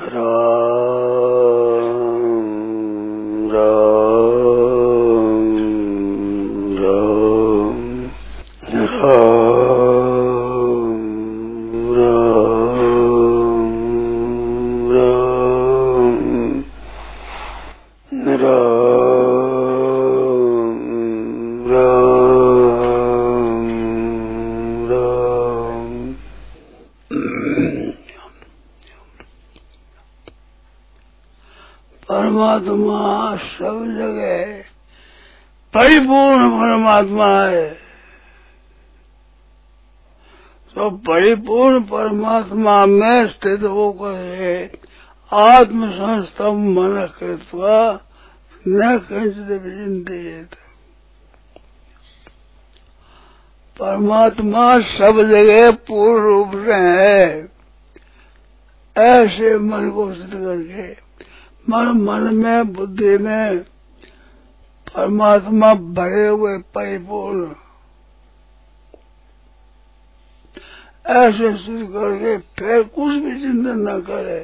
परमात्मा तो परिपूर्ण परमात्मा में स्थित होकर आत्म संस्तम मन कृत्वा न कंचित परमात्मा सब जगह पूर्ण रूप से है। ऐसे मन को सिद्ध करके, मन मन में, बुद्धि में परमात्मा भरे हुए परिपूर्ण। ऐसे शुरू करके फिर कुछ भी चिंतन न करे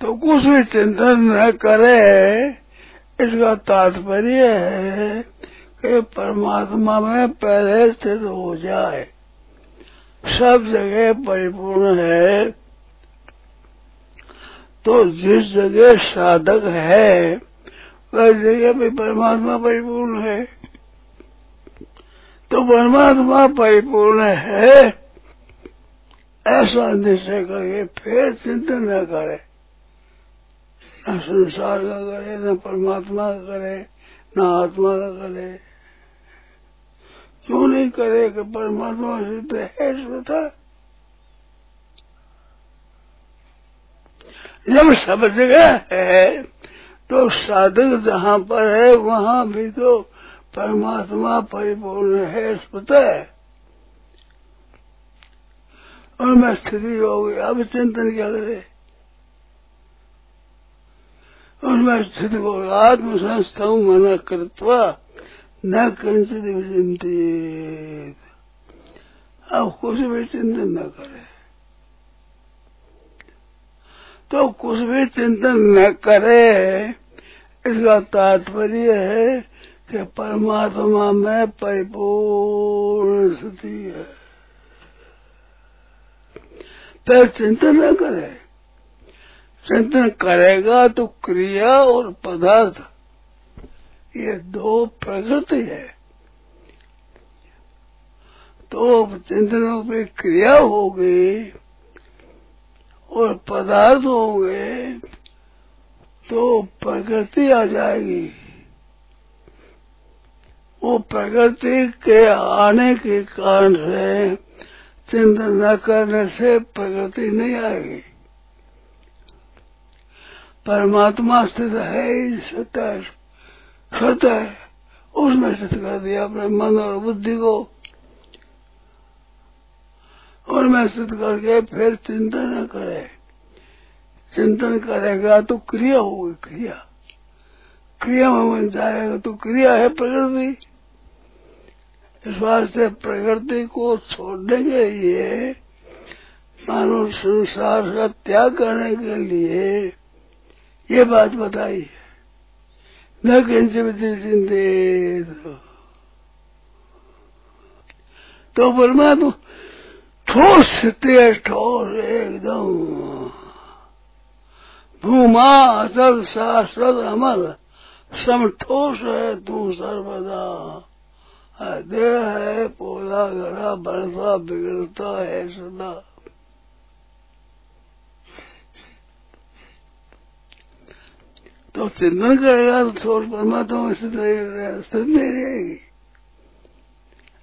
तो कुछ भी चिंतन न करे इसका तात्पर्य है कि परमात्मा में पहले स्थित हो जाए सब जगह परिपूर्ण है तो जिस जगह साधक है वह जगह भी परमात्मा परिपूर्ण है तो परमात्मा परिपूर्ण है। ऐसा निश्चय करके फिर चिंतन न करे। न संसार का करे, न परमात्मा का करे, न आत्मा का करे। क्यों नहीं करे कि परमात्मा सिद्ध है स्वतः जब सब जगह है तो साधक जहाँ पर है, वहाँ भी तो परमात्मा परिपूर्ण है स्वतः और मैं स्थिति हो गई अब चिंतन क्या करे? और मैं स्थिति को आत्म संस्था मना कृत्वा न कंचित चिंतित। अब कुछ भी चिंतन न करे। तो कुछ भी चिंतन न करे, इसका तात्पर्य है कि परमात्मा में परिपूर्ण स्थिति है। फिर चिंतन न करे। चिंतन करेगा तो क्रिया और पदार्थ, ये दो प्रकृति है। तो चिंतनों पे क्रिया हो गई और पदार्थ हो गए तो प्रकृति आ जाएगी। वो प्रकृति के आने के कारण से चिंतन न करने से प्रगति नहीं आएगी। परमात्मा स्थित है ही सत्य सत्य स्थित कर दिया अपने मन और बुद्धि को। और मैं स्थित करके फिर चिंतन न करे। चिंतन करेगा तो क्रिया होगी, क्रिया। क्रिया में मन जाएगा तो क्रिया है प्रकृति इस वास्ते प्रकृति को छोड़ने के लिए, मानव संसार का त्याग करने के लिए ये बात बताई है। न किंचित चिंतित तो परमात्मा ठोस है ठोस एकदम भूमा, असल शाश्वत अमल सम ठोस है तू सर्वदा। देह है पौधा घड़ा बढ़ता बिगड़ता है सदा। तो चिंतन करेगा तो ठोस परमात्मा में स्थित स्थित नहीं रहेगी।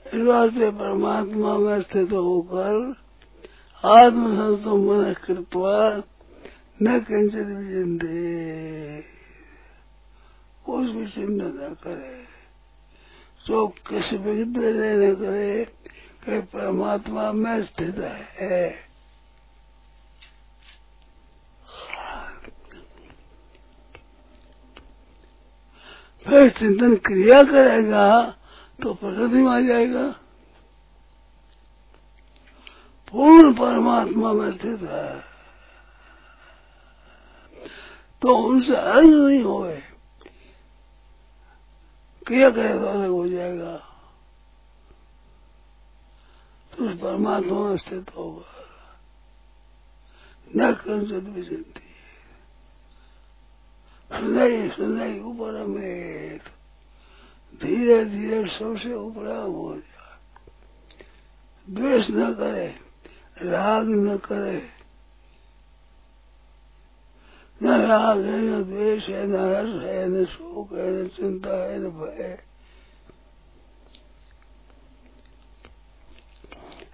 इस वास्ते परमात्मा में स्थित होकर आत्मसंतो मन कृत्वा न किंचित भी चिंते कुछ भी चिंता न करे। तो किसी भी न करे कि परमात्मा में स्थित है। फिर चिंतन क्रिया करेगा तो प्रकृति में आ जाएगा। पूर्ण परमात्मा में स्थित है। तो उनसे अलग नहीं होए। क्रिया करे तो अलग हो जाएगा। तो उस परमात्मा में स्थित होगा। न कंसित विचिंती सुनाई सुनाई ऊपर में धीरे धीरे सबसे उपराम हो जाए। द्वेष न करे, राग न करे। न राग है न द्वेष है न हर्ष है न शोक है न चिंता है न भय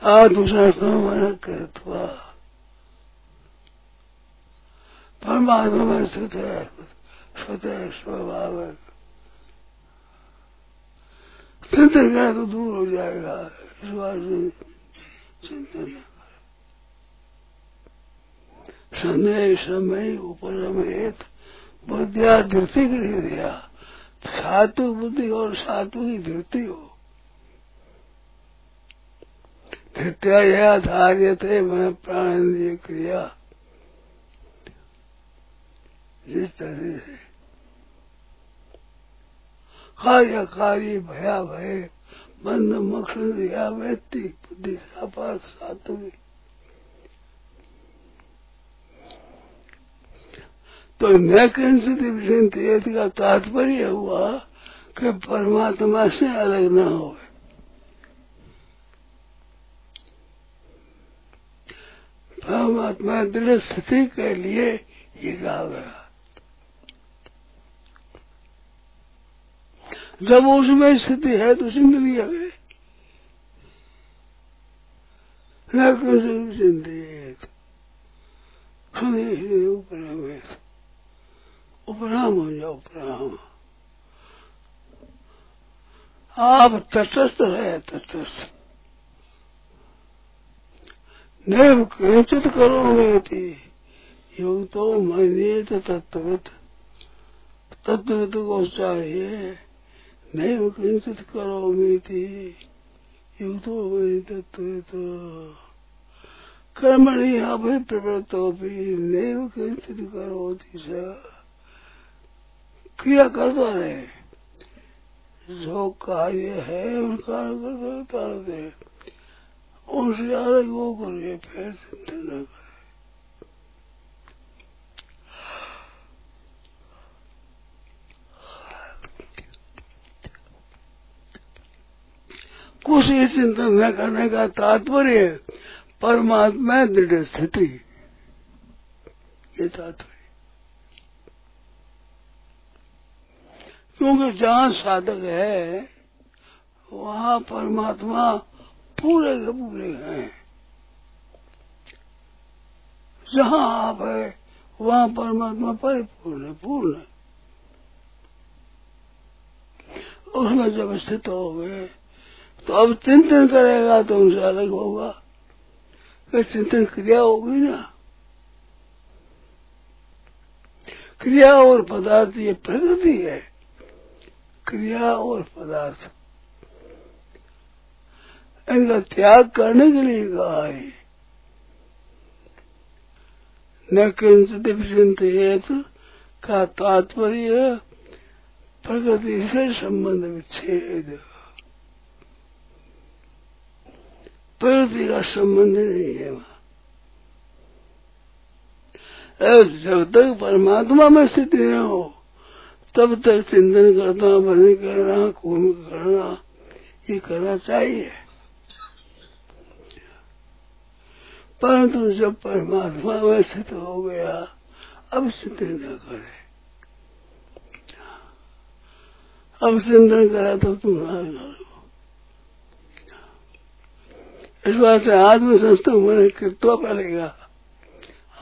आत्मशास्त्र मन कृत्वा परमात्मा में स्थित है स्वतः स्वभाव चिंतन करे तो दूर हो जाएगा इस बार चिंतन समय समय उपरमेत बुद्धिया धृति गृह दिया। सातु बुद्धि और सात्विक धृति हो। धृत्या यह धार्य थे मैं प्राण क्रिया। जिस तरह से कार्य कार्य भया भय बंद मकसद या व्यक्ति, बुद्धि सातु सात्विक तो न किंचित का तात्पर्य हुआ कि परमात्मा से अलग न हो। परमात्मा दृढ़ स्थिति के लिए ये कहा गया जब उसमें स्थिति है तो ज़िंदगी आ गई न किंचित चिंतित सुनिए उपराम उपराम हो जाओ उपराम आप तटस्थ है, तटस्थ। नैव किंचित करोगे थी योग तो मैंने तो तत्वत तत्वत को चाहिए नैव किंचित करोगे थी योग तो वही तत्वत कर्मणि अभय प्रवृत्तो भी नैव किंचित करोति स। क्रिया करता रहे जो कार्य है, उनका करता रहे उनसे अलग वो करिए, फिर चिंता न करे कुछ ही चिंतन न करने का तात्पर्य परमात्मा दृढ़ स्थिति। ये तात्पर्य। क्योंकि जहाँ साधक है, वहाँ परमात्मा पूरे के पूरे हैं। जहाँ आप है, वहाँ परमात्मा परिपूर्ण है, पूर्ण है। उसमें जब स्थित हो गए तो अब चिंतन करेगा तो उनसे अलग होगा। फिर चिंतन क्रिया होगी ना। क्रिया और पदार्थ ये प्रकृति है। क्रिया और पदार्थ। इनका त्याग करने के लिए कहा है। न किंचित चिंतित का तात्पर्य प्रकृति से संबंध विच्छेद। प्रकृति का संबंध नहीं है। जब तक परमात्मा में स्थिति न हो तब तक चिंतन करना बने करना कुंभ करना, ये करना चाहिए। परंतु जब परमात्मा में स्थित हो गया, अब चिंतन न करे। अब चिंतन करा तो तुम ना करो इस बात से आत्मसंस्थ मन कृत्व पड़ेगा?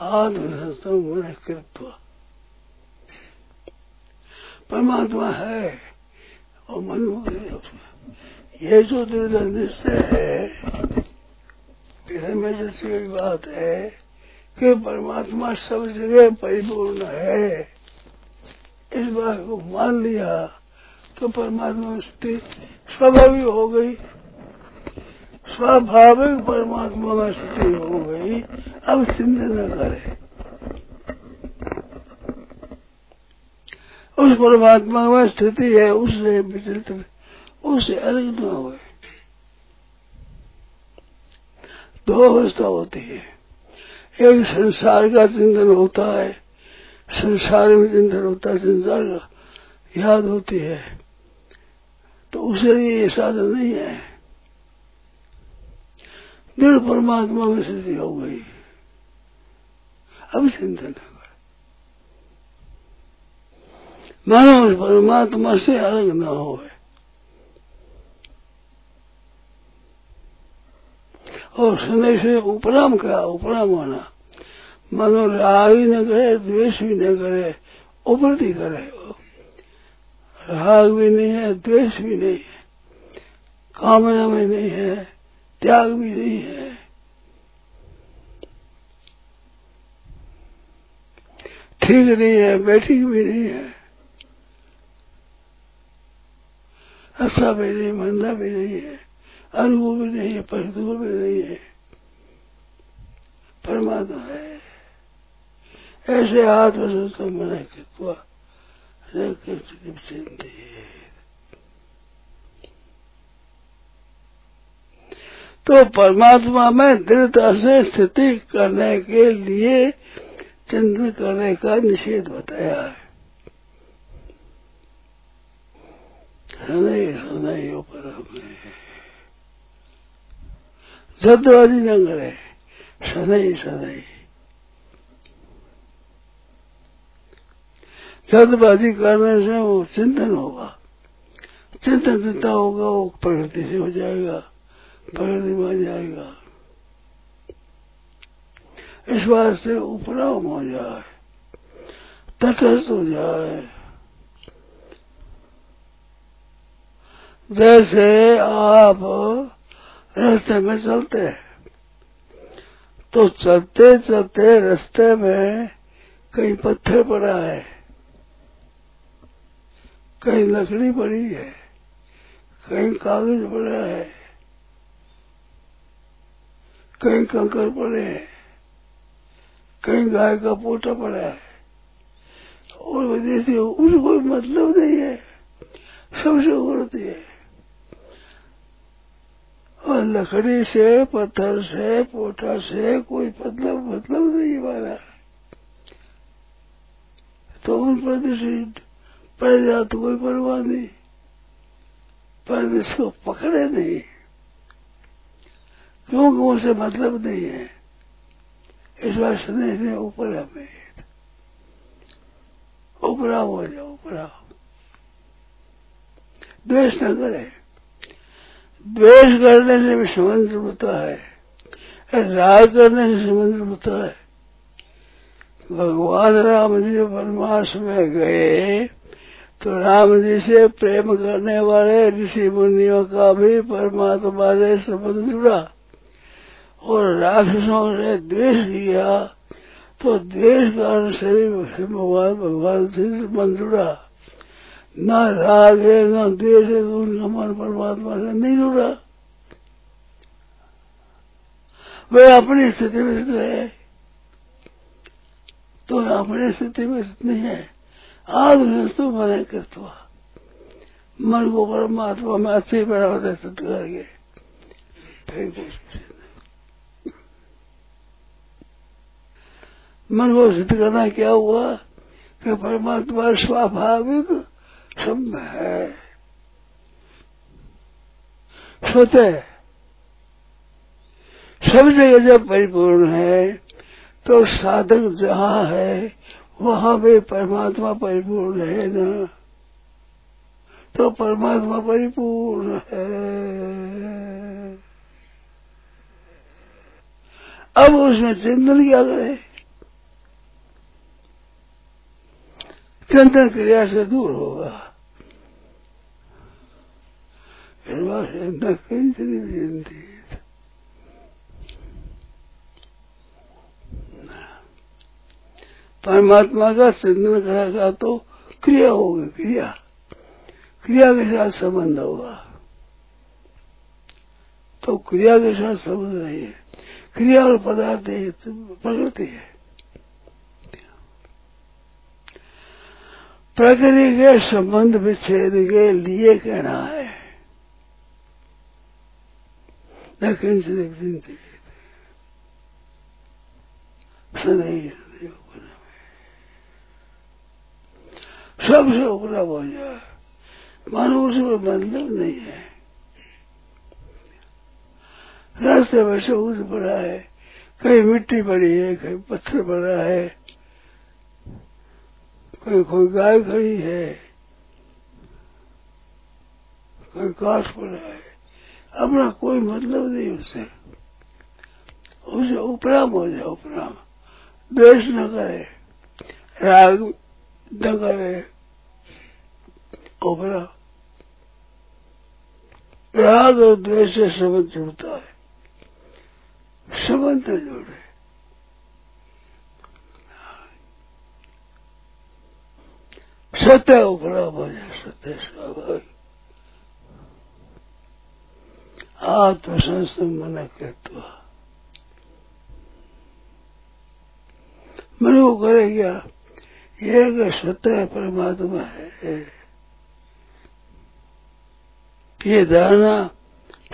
आत्मसंस्थ मन कृत्व परमात्मा है और मनु ये जो दृढ़ निश्चय है फिर में जैसी बात है कि परमात्मा सब जगह परिपूर्ण है। इस बात को मान लिया तो परमात्मा स्थिति स्वाभाविक हो गई। स्वाभाविक परमात्मा में स्थिति हो गई। अब चिंता न करे। उस परमात्मा में स्थिति है उससे विचलित उससे अलग न हो दो अवस्था होती है। एक संसार का चिंतन होता है। संसार में चिंतन होता है, संसार का याद होती है। तो उसे ये साधन नहीं है। दृढ़ परमात्मा में स्थिति हो गई। अब चिंतन। कर मानो उस परमात्मा से अलग न हो। और सुनने से उपराम क्या उपराम होना। मानो राग भी न करे, द्वेष भी न करे उपरती करे। राग भी नहीं है, द्वेष भी नहीं है, कामना में नहीं है, त्याग भी नहीं है। ठीक नहीं है बैठी भी नहीं है। अच्छा भी नहीं, मंदा भी नहीं है। अनुभव भी नहीं है परिदूर भी नहीं है। परमात्मा है। ऐसे आत्मसंस्थम मन कृत्वा चिंतित तो परमात्मा में दृढ़ता से स्थिति करने के लिए चिंतन करने का निषेध बताया है। सदै सदै ऊपर हमें जदवाजी न करे। सदै सदै जल्दबाजी करने से वो चिंतन होगा। चिंतन चिंता होगा वो प्रकृति से हो जाएगा। प्रकृति में आ जाएगा। इस बात से उपराम हो जाए। तटस्थ हो जाए। जैसे आप रास्ते में चलते हैं। तो चलते चलते रास्ते में कहीं पत्थर पड़ा है कहीं लकड़ी पड़ी है कहीं कागज़ पड़ा है कहीं कंकर पड़े हैं कहीं गाय का पोटा पड़ा है। और वजह से उसको मतलब नहीं है, सबसे उड़ती है। और लकड़ी से, पत्थर से पोटा से कोई मतलब मतलब नहीं वाला तो उन पर पड़ जा तो कोई परवाह नहीं पर इसको पकड़े नहीं। क्योंकि उसे मतलब नहीं है। इस बार स्नेह से ऊपर हमें ऊपरा हो जाओ, ऊपरा द्वेष न करे। द्वेष करने से भी संबंध होता है, राग करने से संबंध होता है। भगवान राम जी वनवास में गए तो राम जी से प्रेम करने वाले ऋषि मुनियों का भी परमात्मा से संबंध जुड़ा और राक्षसों ने द्वेष किया तो द्वेष कारण से भी भगवान भगवान से संबंध जुड़ा। न राग है, न द्वेष है तो उनका मन परमात्मा से नहीं जुड़ा वे अपनी स्थिति में स्थित है। तो अपनी स्थिति में स्थित नहीं है। आज आत्मस्तु मन कृत्वा। मन को परमात्मा में अच्छी बराबर स्थित करके। फिर मन को सिद्ध करना क्या हुआ? कि परमात्मा स्वाभाविक सब है। स्वतः सब जगह जब परिपूर्ण है तो साधक जहाँ है, वहाँ भी परमात्मा परिपूर्ण है ना? तो परमात्मा परिपूर्ण है। अब उसमें चिंतन क्या करे चिंतन क्रिया से दूर होगा। नहीं परमात्मा का चिंतन करेगा तो क्रिया होगी क्रिया। क्रिया के साथ संबंध होगा तो क्रिया के साथ संबंध नहीं है। क्रिया और पदार्थ है तो प्रकृति है। प्रकृति के संबंध विच्छेद के लिए कहना है। न किंचित चिंतित सदैव सबसे उपलब्ध हो जाए मानो उसमें मतलब नहीं है रास्ते में सबूत पड़ा है कहीं मिट्टी पड़ी है कहीं पत्थर पड़ा है कहीं कोई गाय खड़ी है कोई काश पड़ा है अपना कोई मतलब नहीं उससे उसे उपराम हो जाए, उपराम। द्वेष न करे, राग न करे, उपराम। राग और द्वेष से संबंध जुड़ता है। संबंध जोड़े। सत्य उपराम हो जाए, सत्य स्वाभाविक। आत्मसंस्थम मन कृत्व मन को करेगा ये सत्य परमात्मा है। ये धारणा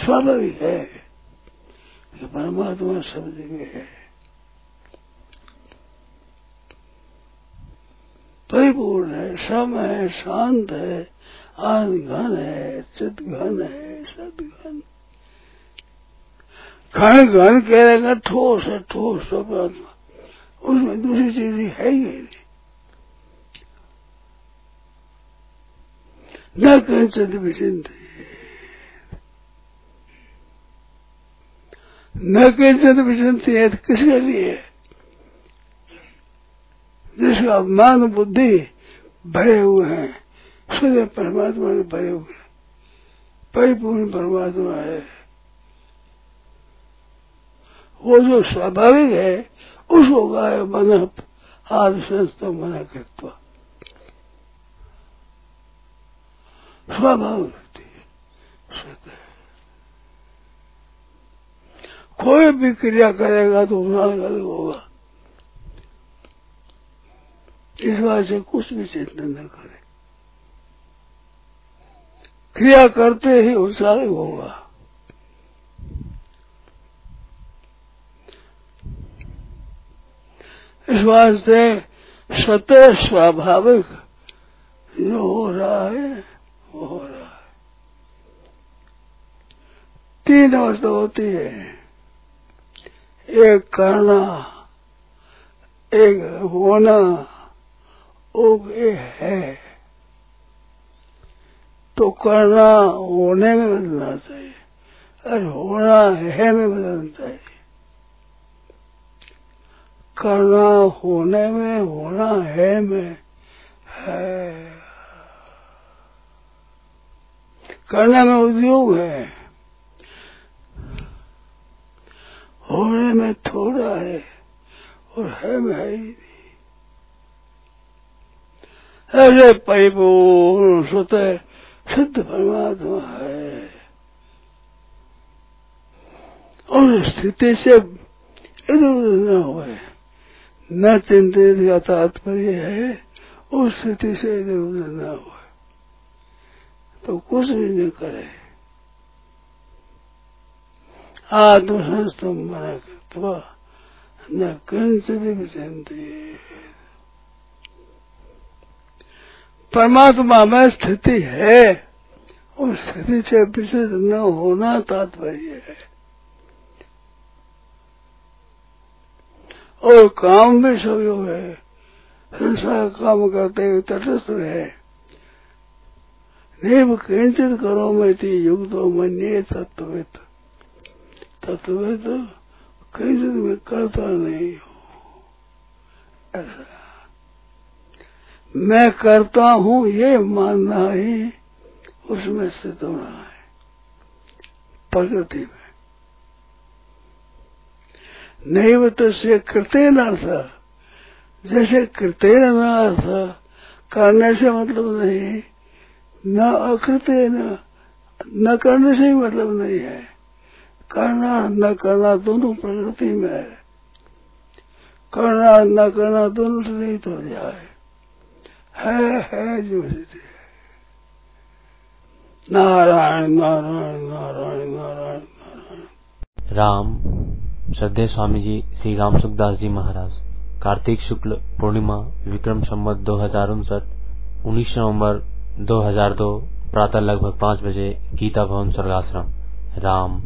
स्वाभाविक है कि परमात्मा सब जगह है। परिपूर्ण है, सम है, शांत है आन घन है चित घन है सद घन घन घन कह रहेगा ठोस है, ठोस परमात्मा उसमें दूसरी चीज़ है ही नहीं। न कंचन विचिंत न कंचन विचिंत है तो किसके लिए है? जिसका मान बुद्धि भरे हुए हैं सूर्य परमात्मा में भरे हुए परिपूर्ण परमात्मा है। वो जो स्वाभाविक है, उसको गाय मन आदि संस्था मना करता। स्वाभाविक होती है। कोई भी क्रिया करेगा तो अलग होगा। इस बात से कुछ भी चिंतन न करे। क्रिया करते ही उत्साह होगा। इस वास्ते सत्य स्वाभाविक जो हो रहा है, वो हो रहा है। तीन अवस्था होती है। एक करना, एक होना एक है। तो करना होने में बदलना चाहिए, और होना है में बदलना चाहिए। करना होने में, होना है में। है। करना में उद्योग है। होने में थोड़ा है और है में है ही नहीं। ऐसे परिपूर्ण स्वतः शुद्ध परमात्मा है। और स्थिति से इधर उधर न हुए न चिंतित का तात्पर्य है, उस स्थिति से इधर उधर न हुए। तो कुछ भी न करे। आत्मसंस्तम मना करता न कंच भी चिंतित। परमात्मा में स्थिति है, उस स्थिति से विचलित न होना तात्पर्य है। और काम भी सहयोग है। संसार काम करते हुए तटस्थ है नेव किंचित करो, मैं थी युग तो मनिए तत्वित तत्वित किंचित में करता नहीं हूँ। ऐसा। मैं करता हूँ, ये मानना ही उसमें स्थित होना है। प्रकृति में। नहीं, वो तो से कृत्य अर्थ जैसे न अर्थ करने से मतलब नहीं न अकृत्य न करने से ही मतलब नहीं है। करना, न करना दोनों प्रकृति में है। करना, न करना दोनों से नहीं हो जाए। है है जो स्थिति नारायण नारायण नारायण नारायण नारायण। राम। श्रद्धे स्वामी जी श्री राम सुखदास जी महाराज। कार्तिक शुक्ल पूर्णिमा, विक्रम संवत दो हज़ार उनसठ, उन्नीस नवंबर 2002 प्रातः लगभग पाँच बजे, गीता भवन स्वर्गाश्रम। राम।